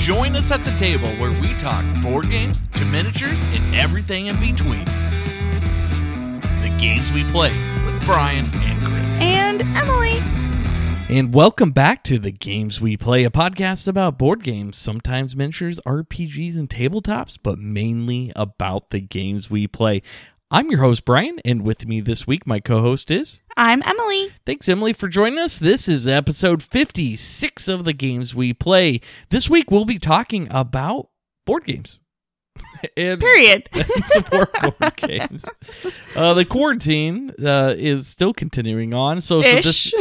Join us at the table where we talk board games to miniatures and everything in between. The games we play with Bryan and Chris. And Emily. And welcome back to The Games We Play, a podcast about board games, sometimes miniatures, RPGs, and tabletops, but mainly about the games we play. I'm your host, Bryan, and with me this week, my co host is. I'm Emily. Thanks, Emily, for joining us. This is episode 56 of The Games We Play. This week, we'll be talking about board games. and Period. and more board games. Uh, the quarantine uh, is still continuing on. So, so Ish. this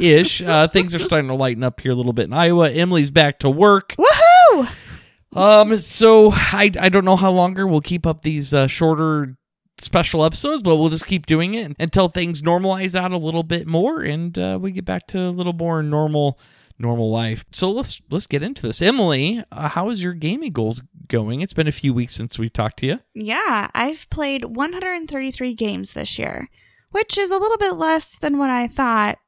ish. Uh, things are starting to lighten up here a little bit in Iowa. Emily's back to work. Woohoo! Um, so I I don't know how longer we'll keep up these uh, shorter special episodes, but we'll just keep doing it until things normalize out a little bit more and uh, we get back to a little more normal normal life. So let's let's get into this. Emily, uh, how is your gaming goals going? It's been a few weeks since we talked to you. Yeah, I've played 133 games this year, which is a little bit less than what I thought,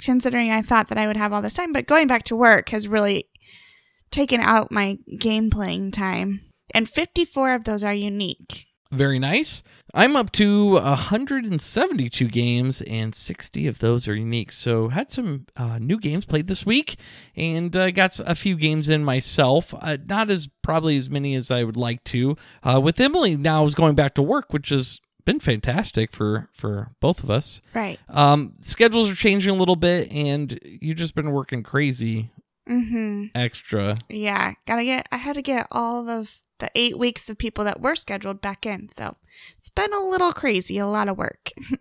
considering I thought that I would have all this time. But going back to work has really taken out my game playing time. And 54 of those are unique. Very nice. I'm up to 172 games, and 60 of those are unique. So had some uh, new games played this week, and uh, got a few games in myself. Uh, not as probably as many as I would like to. Uh, with Emily now is going back to work, which has been fantastic for for both of us. Right. Um, schedules are changing a little bit, and you've just been working crazy Mm-hmm. extra. Yeah, gotta get. I had to get all of the eight weeks of people that were scheduled back in, so it's been a little crazy, a lot of work.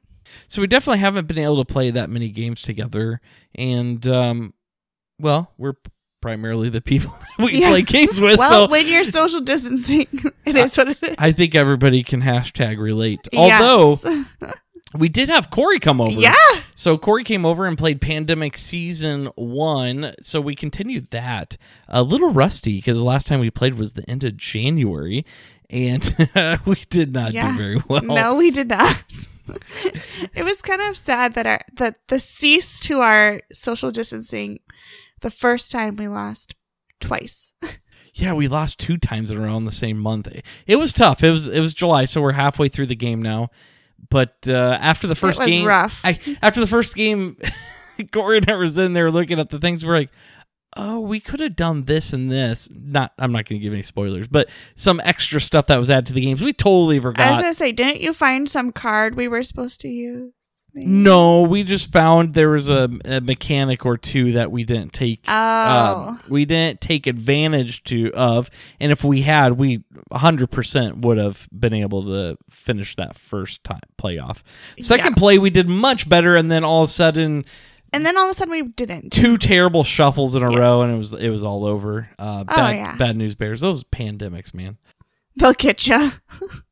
So we definitely haven't been able to play that many games together, and um, well, we're primarily the people we Yeah. play games with. well, so when you're social distancing, it is what it is. I think everybody can hashtag relate. Although Yes. We did have Corey come over. yeah, So Corey came over and played Pandemic Season One. So we continued that. A little rusty because the last time we played was the end of January, and we did not Yeah. do very well. no, we did not. it was kind of sad that our that the cease to our social distancing, the first time we lost twice. Yeah, we lost two times in a row in the same month. It was tough. It was it was July, so we're halfway through the game now. But uh, after the first it was game, rough. I after the first game, Corey and I was in there looking at the things. We're like, oh, we could have done this and this. Not, I'm not going to give any spoilers, but some extra stuff that was added to the games. We totally I was forgot. gonna say, didn't you find some card we were supposed to use? No, we just found there was a, a mechanic or two that we didn't take. Oh. um, we didn't take advantage to of, and if we had, we 100 percent would have been able to finish that first time playoff. Second Yeah. play, we did much better, and then all of a sudden, And then all of a sudden we didn't. two terrible shuffles in a Yes. row, and it was it was all over. Uh, Oh, bad, yeah. bad news bears. Those pandemics, man. They'll get you.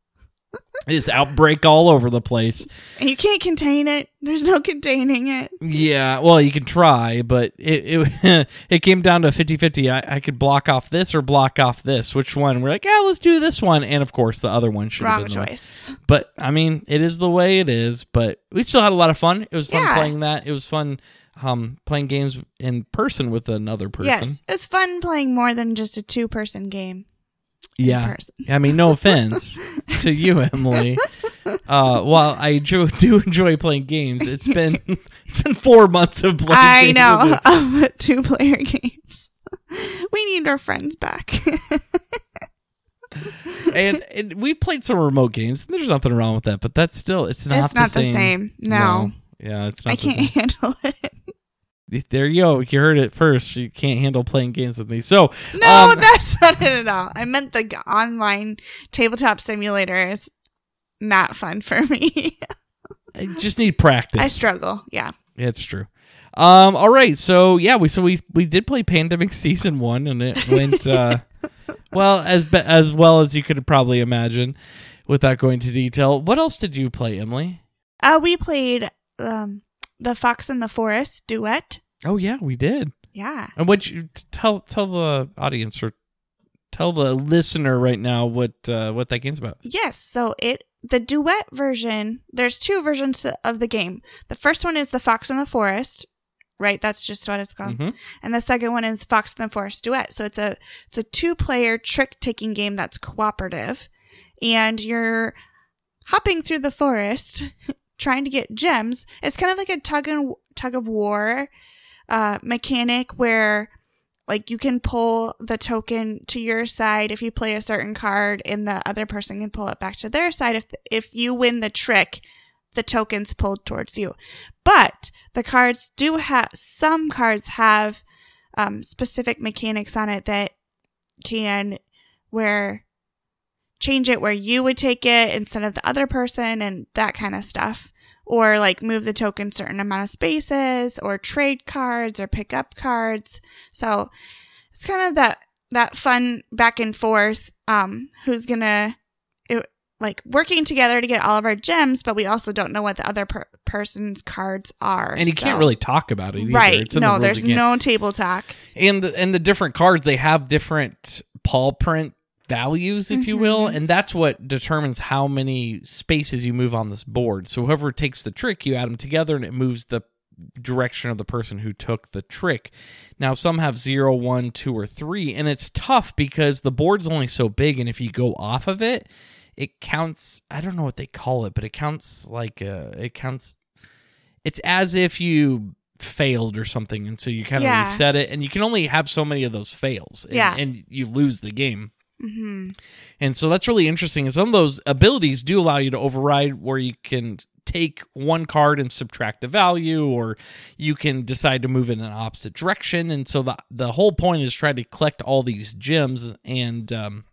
It's outbreak all over the place. And you can't contain it. There's no containing it. Yeah, well, you can try, but it it, it came down to 50-50. I, I could block off this or block off this. Which one? We're like, yeah, let's do this one. And of course, the other one should have Wrong been the one. choice. But I mean, it is the way it is. But we still had a lot of fun. It was fun Yeah. playing that. It was fun um, playing games in person with another person. Yes. It was fun playing more than just a two person game. Yeah. I mean, no offense to you, Emily. Uh, while I do, do enjoy playing games, it's been it's been four months of playing. I know. two player games. We need our friends back. and, and we've played some remote games. And there's nothing wrong with that, but that's still it's not. it's not the same. No. Yeah, it's not. I the can't same. handle it. There you go. You heard it first. You can't handle playing games with me. So No, um, that's not it at all. I meant the online tabletop simulator is not fun for me. I just need practice. I struggle. Yeah. It's true. Um, all right, so yeah, we so we we did play Pandemic Season One, and it went uh, well as be- as well as you could probably imagine, without going into detail. What else did you play, Emily? Uh, we played um, the Fox in the Forest duet. Oh yeah, we did. Yeah. And what you tell tell the audience or tell the listener right now what uh, what that game's about? Yes. So it the duet version. There's two versions of the game. The first one is the Fox in the Forest, right? That's just what it's called. Mhm. And the second one is Fox and the Forest Duet. So it's a it's a two player trick taking game that's cooperative, and you're hopping through the forest trying to get gems. It's kind of like a tug and tug of war uh, mechanic where like you can pull the token to your side if you play a certain card and the other person can pull it back to their side if if you win the trick the tokens pulled towards you. But the cards do have some cards have um, specific mechanics on it that can where change it where you would take it instead of the other person and that kind of stuff or like move the token certain amount of spaces or trade cards or pick up cards so it's kind of that that fun back and forth um who's gonna it, like working together to get all of our gems but we also don't know what the other per- person's cards are And you so- can't really talk about it either. right the no rules there's again. no table talk and the, and the different cards they have different paw print values if you will Mhm. and that's what determines how many spaces you move on this board so whoever takes the trick you add them together and it moves the direction of the person who took the trick now some have zero one two or three and it's tough because the board's only so big and if you go off of it it counts i don't know what they call it but it counts like uh it counts it's as if you failed or something and so you kind of Yeah. reset it and you can only have so many of those fails and, Yeah. and you lose the game hmm and so that's really interesting. And some of those abilities do allow you to override where you can take one card and subtract the value or you can decide to move in an opposite direction. And so the the whole point is try to collect all these gems and um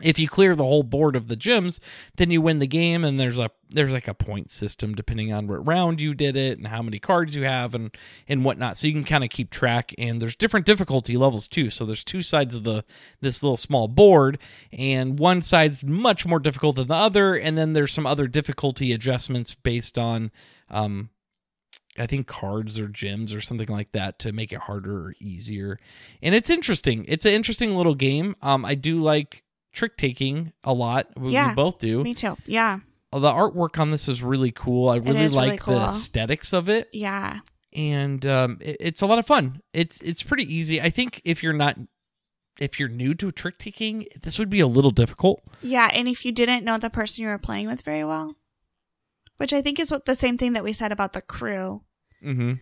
if you clear the whole board of the gems, then you win the game, and there's a there's like a point system depending on what round you did it and how many cards you have and and whatnot. So you can kind of keep track. And there's different difficulty levels too. So there's two sides of the this little small board, and one side's much more difficult than the other, and then there's some other difficulty adjustments based on um I think cards or gems or something like that to make it harder or easier. And it's interesting. It's an interesting little game. Um, I do like trick taking a lot. We, we both do. me too yeah The artwork on this is really cool. I really is really like cool. the aesthetics of it, yeah and um, it- it's a lot of fun. It's it's pretty easy. I think if you're not if you're new to trick taking, this would be a little difficult. Yeah, and if you didn't know the person you were playing with very well, which I think is what the same thing that we said about the crew. Mm-hmm.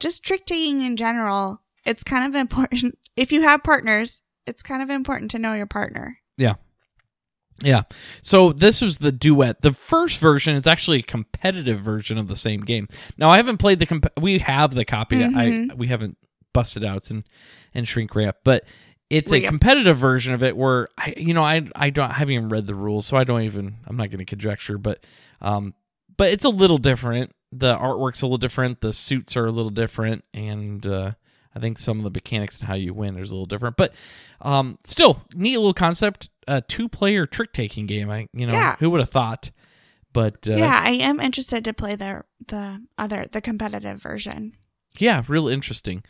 Just trick taking in general, it's kind of important. If you have partners, it's kind of important to know your partner. Yeah. Yeah. So this was the duet. The first version is actually a competitive version of the same game. Now I haven't played the comp- we have the copy. I Mhm. we haven't busted out and and shrink wrap, but it's a Re-up. competitive version of it where I you know I I don't I haven't even read the rules, so I don't even I'm not going to conjecture, but um but it's a little different. The artwork's a little different, the suits are a little different and uh I think some of the mechanics and how you win is a little different, but um, still neat little concept. A two-player trick-taking game. I, you know, Yeah. who would have thought? But uh, yeah, I am interested to play the the other the competitive version. yeah, real interesting.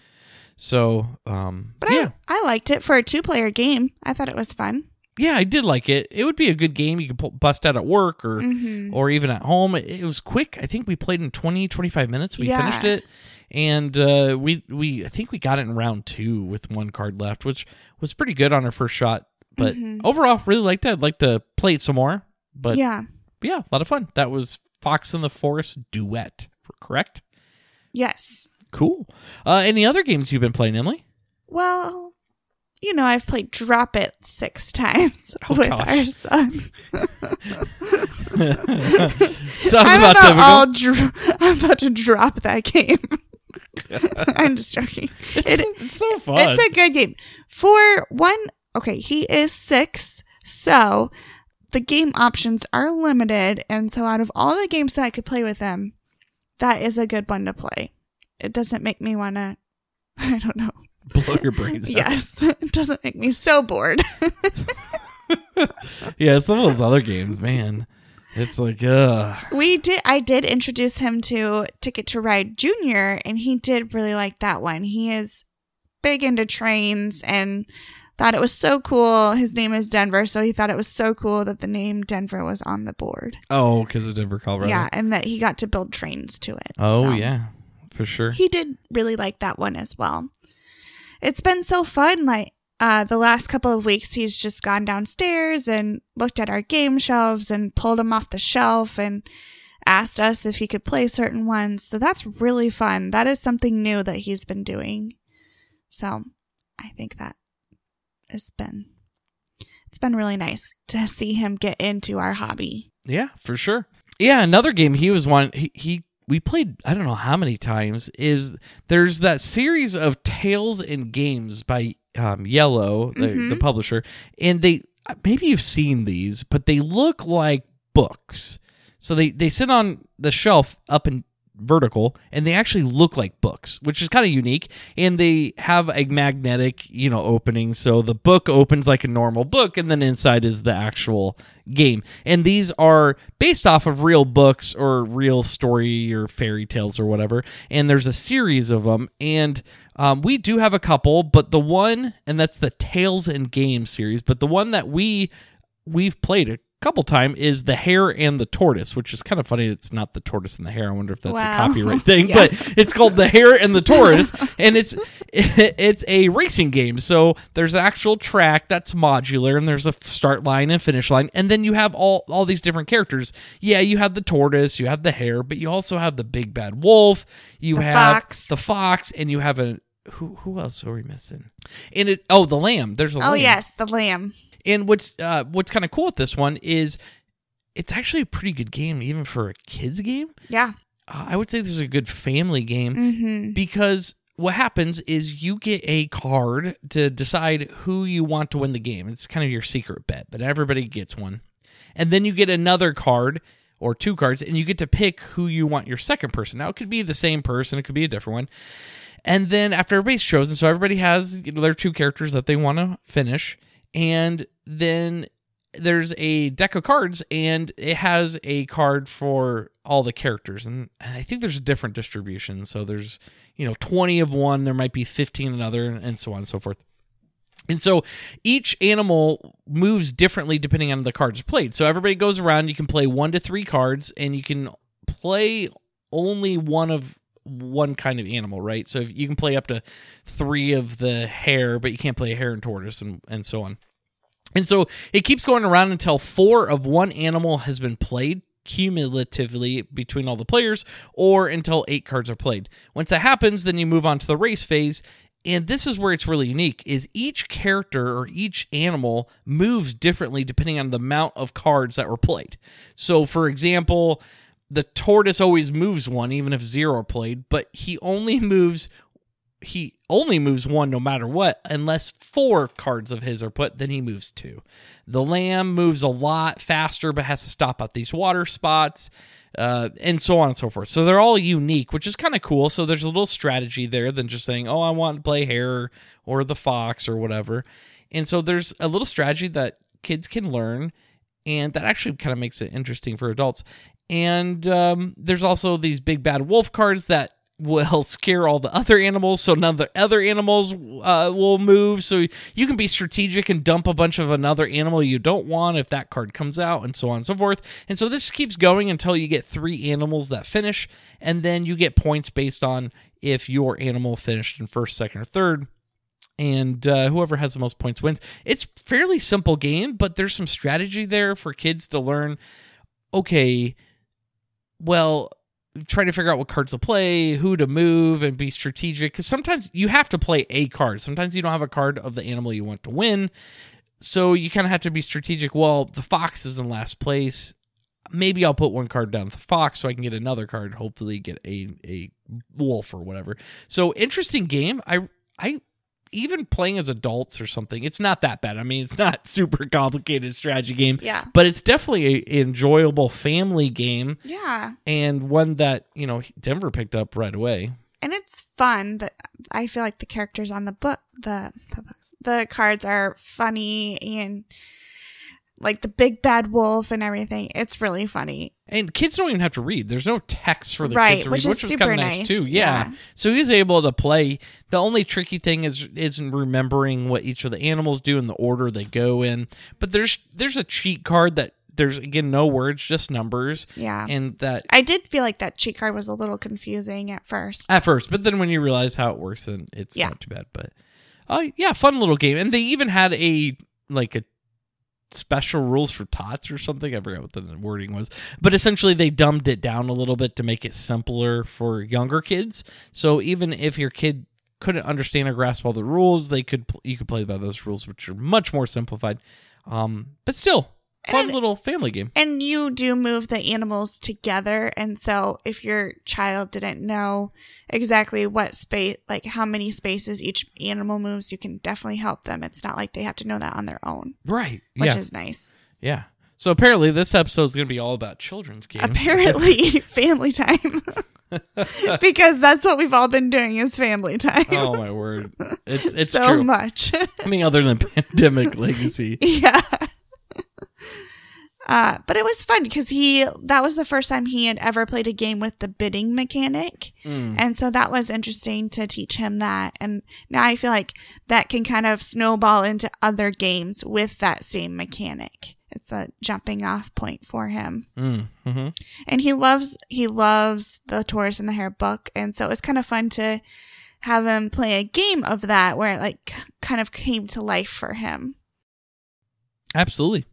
So, um, But yeah, I I liked it for a two player game. I thought it was fun. yeah, I did like it. It would be a good game you could pull, bust out at work or hmm or even at home. It, it was quick. I think we played in 20, 25 minutes. We Yeah. finished it, and uh, we we I think we got it in round two with one card left, which was pretty good on our first shot. But Mhm. overall, really liked it. I'd like to play it some more. But yeah. yeah, a lot of fun. That was Fox in the Forest duet, correct? Yes. Cool. Uh, any other games you've been playing, Emily? Well, you know, I've played Drop It six times Oh, with gosh. our son. Sounds I'm about about, all dr- I'm about to drop that game. I'm just joking. it's, it- it's so fun. It's a good game. For one, okay, he is six, so the game options are limited. And so, out of all the games that I could play with him, that is a good one to play. It doesn't make me want to, I don't know. Blow your brains out. Yes, it doesn't make me so bored. Yeah, some of those other games, man. It's like, uh We did. I did introduce him to Ticket to Ride Junior, and he did really like that one. He is big into trains and thought it was so cool. His name is Denver, so he thought it was so cool that the name Denver was on the board. Oh, because of Denver, Colorado. Yeah, and that he got to build trains to it. Oh So, yeah. for sure. he did really like that one as well. It's been so fun. Like uh, the last couple of weeks, he's just gone downstairs and looked at our game shelves and pulled them off the shelf and asked us if he could play certain ones. So that's really fun. That is something new that he's been doing. So I think that has been it's been really nice to see him get into our hobby. Yeah, for sure. Yeah, another game he was one he, he we played I don't know how many times is there's that series of Tales and Games by um, Iello, the, Mhm. the publisher, and they maybe you've seen these, but they look like books. So they they sit on the shelf up in vertical and they actually look like books which is kind of unique and they have a magnetic you know opening. So the book opens like a normal book and then inside is the actual game. And these are based off of real books or real story or fairy tales or whatever and there's a series of them and um, we do have a couple but the one and that's the tales and games series but the one that we we've played a couple time is the hare and the tortoise which is kind of funny it's not the tortoise and the hare i wonder if that's Wow. a copyright thing Yeah. but it's called the hare and the tortoise and it's it's a racing game so there's an actual track that's modular and there's a start line and finish line and then you have all all these different characters yeah you have the tortoise you have the hare but you also have the big bad wolf you The have fox. the fox and you have a who who else are we missing and it oh the lamb there's a Oh lamb yes, the lamb. And what's uh, what's kind of cool with this one is it's actually a pretty good game, even for a kids game. Yeah. Uh, I would say this is a good family game Mm-hmm. because what happens is you get a card to decide who you want to win the game. It's kind of your secret bet, but everybody gets one, and then you get another card or two cards, and you get to pick who you want your second person. Now it could be the same person, it could be a different one. And then after everybody's chosen, so everybody has their two characters that they want to finish, and then there's a deck of cards, and it has a card for all the characters, and I think there's a different distribution. So there's you know 20 of one, there might be 15 another, and so on and so forth. And so each animal moves differently depending on the cards played. So everybody goes around. You can play one to three cards, and you can play only one of one kind of animal, right? So you can play up to three of the hare, but you can't play a hare and tortoise, and, and so on. And so it keeps going around until four of one animal has been played cumulatively between all the players, or until eight cards are played. Once that happens, then you move on to the race phase. And this is where it's really unique is each character or each animal moves differently depending on the amount of cards that were played. So for example, the tortoise always moves one even if zero played, but he only moves he only moves one no matter what unless four cards of his are put then he moves two. The lamb moves a lot faster but has to stop at these water spots uh, and so on and so forth. So they're all unique which is kind of cool. So there's a little strategy there than just saying oh i want to play hare or the fox or whatever. And so there's a little strategy that kids can learn and that actually kind of makes it interesting for adults and um, there's also these big bad wolf cards that will scare all the other animals so none of the other animals uh, will move so you can be strategic and dump a bunch of another animal you don't want if that card comes out and so on and so forth and so this keeps going until you get three animals that finish and then you get points based on if your animal finished in first second or third and uh, whoever has the most points wins. It's fairly simple game, but there's some strategy there for kids to learn. Okay, well, try to figure out what cards to play, who to move, and be strategic. Because sometimes you have to play a card. Sometimes you don't have a card of the animal you want to win, so you kind of have to be strategic. Well, the fox is in last place. Maybe I'll put one card down the fox so I can get another card. Hopefully, get a a wolf or whatever. So interesting game. I I even playing as adults or something, it's not that bad. I mean, it's not super complicated strategy game, Yeah. but it's definitely an enjoyable family game Yeah. and one that you know Denver picked up right away. And it's fun that I feel like the characters on the book the the, books, the cards are funny and like the big bad wolf and everything. It's really funny. And kids don't even have to read. There's no text for the Right, kids to read, which which, is was kind of nice, nice, too. Yeah. yeah. So he's able to play. The only tricky thing is isn't remembering what each of the animals do in the order they go in. But there's there's a cheat card that there's again no words, just numbers, Yeah. and that I did feel like that cheat card was a little confusing at first. at first, but then when you realize how it works, then it's Yeah. not too bad. But uh, yeah, fun little game, and they even had a like a special rules for tots or something. I forgot what the wording was, but essentially they dumbed it down a little bit to make it simpler for younger kids. So even if your kid couldn't understand or grasp all the rules, they could you could play by those rules, which are much more simplified. Um, but still, fun little family game. And you do move the animals together. And so if your child didn't know exactly what space, like how many spaces each animal moves, you can definitely help them. It's not like they have to know that on their own, Right? which yeah. is nice. yeah. So apparently, this episode is going to be all about children's games. Apparently, family time. because that's what we've all been doing is family time. oh my word! It's it's so true. much. I mean, other than Pandemic Legacy. yeah. Uh, but it was fun because he that was the first time he had ever played a game with the bidding mechanic. Mm. And so that was interesting to teach him that. And now I feel like that can kind of snowball into other games with that same mechanic. It's a jumping off point for him. Mm. hmm And he loves he loves the Tortoise and the Hare book. And so it was kind of fun to have him play a game of that where it like kind of came to life for him. Absolutely.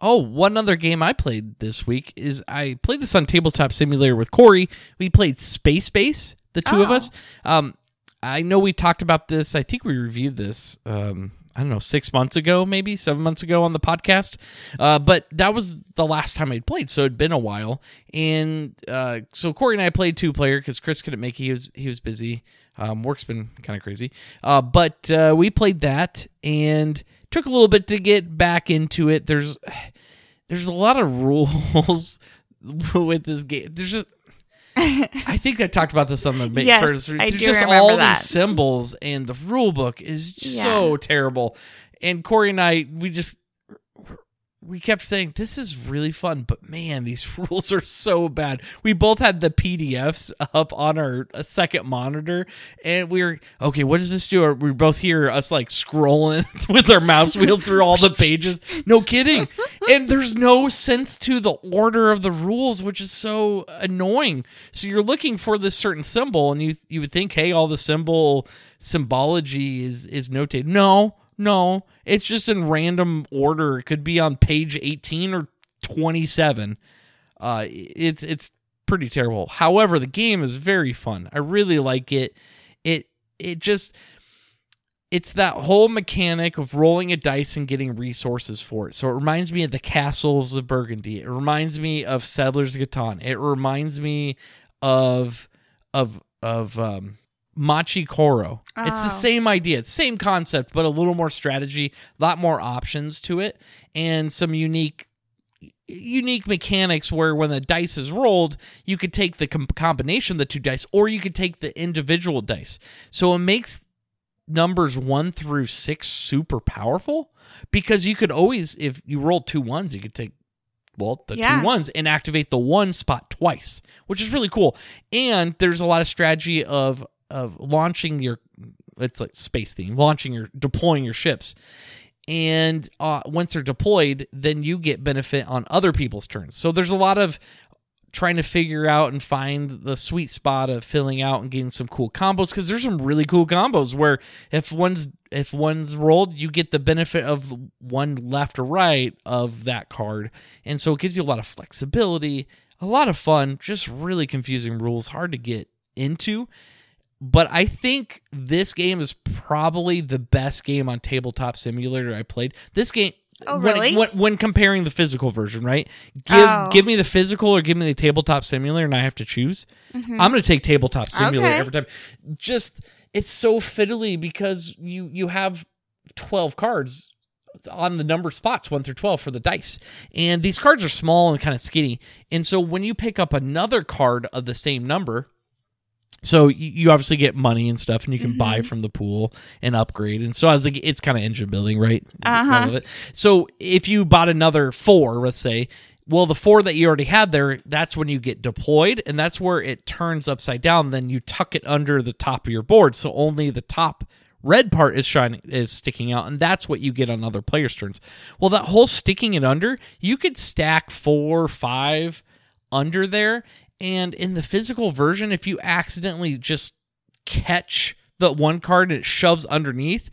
Oh, one other game I played this week is I played this on Tabletop Simulator with Corey. We played Space Base, the two of Oh. us. Um, I know we talked about this. I think we reviewed this. Um, I don't know, six months ago, maybe seven months ago on the podcast. Uh, but that was the last time I'd played, so it'd been a while. And uh, so Corey and I played two player because Chris couldn't make it. He was he was busy. Um, work's been kind of crazy. Uh, but uh, we played that and took a little bit to get back into it. There's there's a lot of rules with this game. There's just I think I talked about this on the big Yes, first. I There's do just remember all that. these symbols, and the rule book is Yeah. so terrible. And Corey and I, we just we kept saying this is really fun, but man, these rules are so bad. We both had the PDFs up on our uh, second monitor, and we were okay. What does this do? We both hear us like scrolling with our mouse wheel through all the pages. No kidding. And there's no sense to the order of the rules, which is so annoying. So you're looking for this certain symbol, and you you would think, hey, all the symbol symbology is is notated. No, no, it's just in random order. It could be on page 18 or 27. Uh, it's it's pretty terrible. However, the game is very fun. I really like it. It it just it's that whole mechanic of rolling a dice and getting resources for it. So it reminds me of the Castles of Burgundy. It reminds me of Settlers of Catan. It reminds me of of of um Machi Koro. It's the Oh. same idea, it's same concept, but a little more strategy, a lot more options to it, and some unique unique mechanics where when the dice is rolled, you could take the com- combination of the two dice, or you could take the individual dice. So it makes numbers one through six super powerful because you could always, if you roll two ones, you could take well the Yeah. two ones and activate the one spot twice, which is really cool. And there's a lot of strategy of of launching your it's like space theme, launching your deploying your ships. And uh, once they're deployed, then you get benefit on other people's turns. So there's a lot of trying to figure out and find the sweet spot of filling out and getting some cool combos because there's some really cool combos where if one's if one's rolled you get the benefit of one left or right of that card and so it gives you a lot of flexibility a lot of fun just really confusing rules hard to get into but I think this game is probably the best game on tabletop simulator I played. This game Oh, when- really? when, when comparing the physical version, right? Give Oh. give me the physical or give me the tabletop simulator and I have to choose. Mm-hmm. I'm going to take tabletop simulator Okay. every time. Just it's so fiddly because you you have 12 cards on the number spots 1 through 12 for the dice. And these cards are small and kind of skinny. And so when you pick up another card of the same number, so you, obviously get money and stuff, and you can buy from the pool and upgrade. And so i was like it's kind of engine building, right? Uh-huh. Of it. So if you bought another four, let's say, well, the four that you already had there, that's when you get deployed, and that's where it turns upside down. Then you tuck it under the top of your board, so only the top red part is shining is sticking out and that's what you get on other players turns well that whole sticking it under you could stack four five under there and in the physical version if you accidentally just catch the one card and it shoves underneath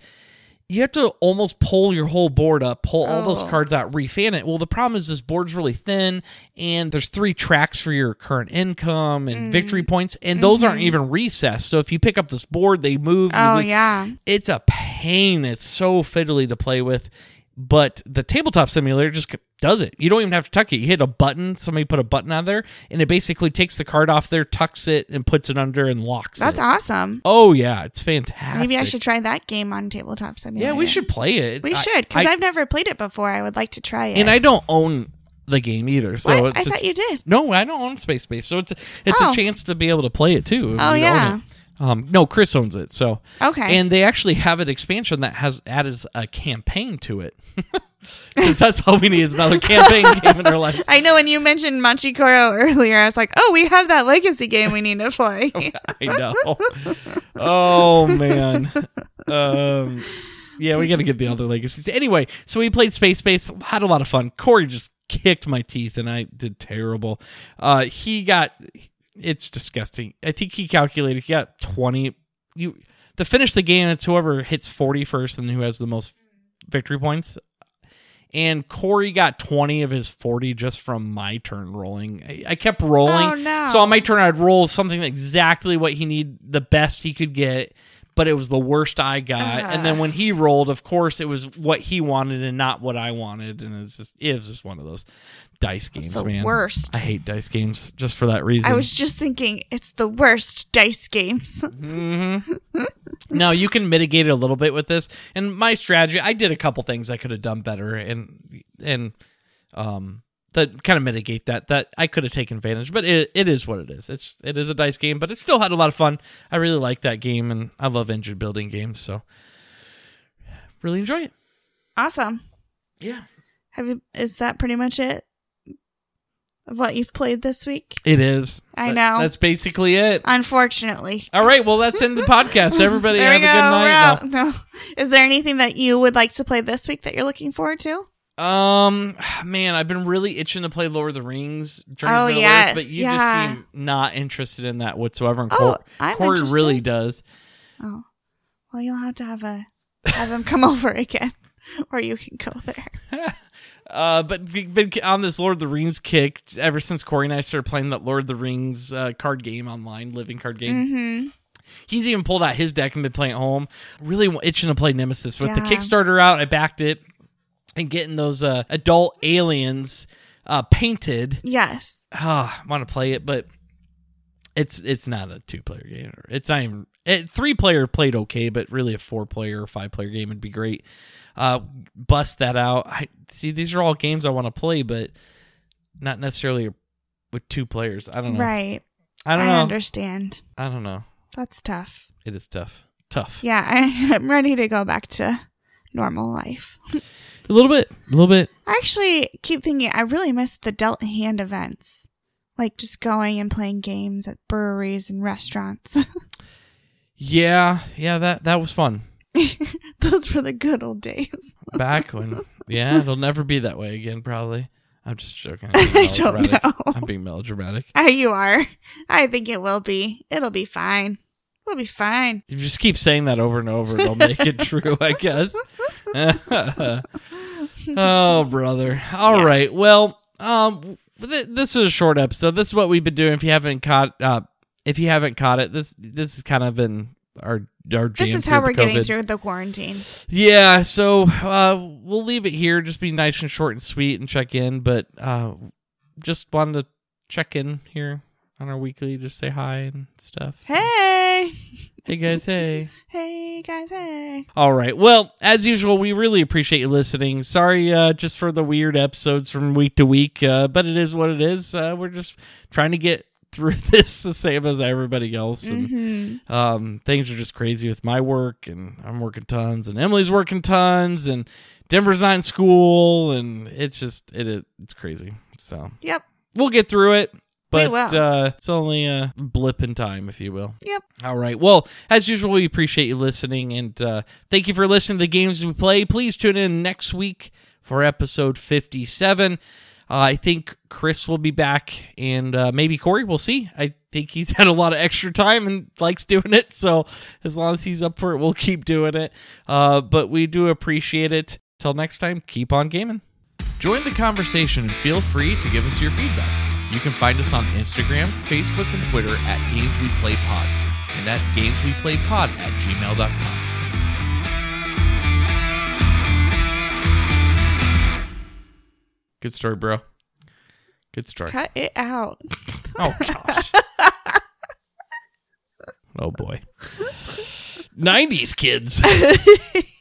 you have to almost pull your whole board up, pull all those Oh. cards out, refan it. Well, the problem is this board's really thin, and there's three tracks for your current income and mm. victory points, and those aren't mm-hmm. even recessed. So if you pick up this board, they move. Oh yeah. it's a pain. It's so fiddly to play with. But the tabletop simulator just does it. You don't even have to tuck it. You hit a button. Somebody put a button on there, and it basically takes the card off there, tucks it, and puts it under and locks That's it. awesome. Oh yeah, it's fantastic. Maybe I should try that game on tabletop simulator. Yeah, we should play it. We I- should because I've never played it before. I would like to try it. and I don't own the game either. So I thought you did. no, I don't own Space Base. So it's a, it's Oh. a chance to be able to play it too. Oh, yeah. Um, no, Chris owns it. So Okay. and they actually have an expansion that has added a campaign to it. Because that's all we need is another campaign game in our lives. I know when you mentioned Machi Koro earlier, I was like, oh, we have that legacy game we need to play. I know. Oh man. Um, yeah, we got to get the other legacies. Anyway, so we played Space Base, had a lot of fun. Corey just kicked my teeth, and I did terrible. Uh, he got. It's disgusting. I think he calculated he got twenty. You to finish the game, it's whoever hits 40 first and who has the most victory points. And Corey got 20 of his 40 just from my turn rolling. I, I kept rolling. Oh, no. So on my turn, I'd roll something exactly what he need, the best he could get, but it was the worst I got. And then when he rolled, of course, it was what he wanted and not what I wanted. And it's just, it was just one of those dice games, the man. worst. I hate dice games just for that reason. I was just thinking it's the worst dice games. No, you can mitigate it a little bit with this. And my strategy, I did a couple things I could have done better, and and um that kind of mitigate that. That I could have taken advantage, but it, it is what it is. It's it is a dice game, but it still had a lot of fun. I really like that game, and I love engine building games, so really enjoy it. awesome. Yeah, Have you? Is that pretty much it? Of what you've played this week? it is. I That- know. That's basically it. Unfortunately. All right, well, that's in the podcast. Everybody have a go. good night. out. No. Is there anything that you would like to play this week that you're looking forward to? Um, man, I've been really itching to play Lord of the Rings. Journey Oh, yes, but you yeah. just seem not interested in that whatsoever. And Oh, Cor- I'm Corey interested. really does. Oh, well, you'll have to have a have him come over again, or you can go there. Uh, but been on this Lord of the Rings kick ever since Corey and I started playing that Lord of the Rings uh, card game online, living card game. Mm-hmm. He's even pulled out his deck and been playing at home. Really itching to play Nemesis. With the Kickstarter out, I backed it and getting those uh, adult aliens uh, painted. Yes. Ah, I want to play it, but it's it's not a two player game. It's not even it, three player played okay, but really a four player or five player game would be great. Uh, bust that out. I see these are all games I want to play, but not necessarily with two players. I don't know. Right. I don't I know. understand. I don't know. That's tough. It is tough. Tough. Yeah, I, I'm ready to go back to normal life. A little bit. A little bit. I actually keep thinking I really miss the dealt hand events. Like just going and playing games at breweries and restaurants. Yeah. Yeah. That that was fun. Those were the good old days. Back when. Yeah. It'll never be that way again. Probably. I'm just joking. I'm I don't melodramatic. know. I'm being melodramatic. Ah, you are. I think it will be. It'll be fine. We'll be fine. You just keep saying that over and over, it'll make it true, I guess. oh, brother. All right. Yeah. Well, um, th- this is a short episode. This is what we've been doing. If you haven't caught, uh, if you haven't caught it, this this has kind of been our our. This is how we're getting through the quarantine. Yeah. So uh, we'll leave it here. Just be nice and short and sweet and check in. But uh, just wanted to check in here on our weekly. Just say hi and stuff. Hey. Hey guys. Hey. Hey guys, hey. All right. Well, as usual, we really appreciate you listening. Sorry, uh, just for the weird episodes from week to week, uh, but it is what it is. Uh, we're just trying to get through this the same as everybody else, and hmm um, things are just crazy with my work, and I'm working tons, and Emily's working tons, and Denver's not in school, and it's just it, it it's crazy. So Yep. we'll get through it. But will. uh, it's only a blip in time, if you will. Yep. All right. Well, as usual, we appreciate you listening and uh, thank you for listening to the games we play. Please tune in next week for episode 57. Uh, I think Chris will be back and uh, maybe Corey. We'll see. I think he's had a lot of extra time and likes doing it. So as long as he's up for it, we'll keep doing it. Uh, but we do appreciate it. Till next time, keep on gaming. Join the conversation and feel free to give us your feedback. You can find us on Instagram, Facebook, and Twitter at Games We Play Pod and at gamesweplaypod at gmail.com. Good story, bro. Good story. Cut it out. Oh, gosh. oh, boy. 90s kids.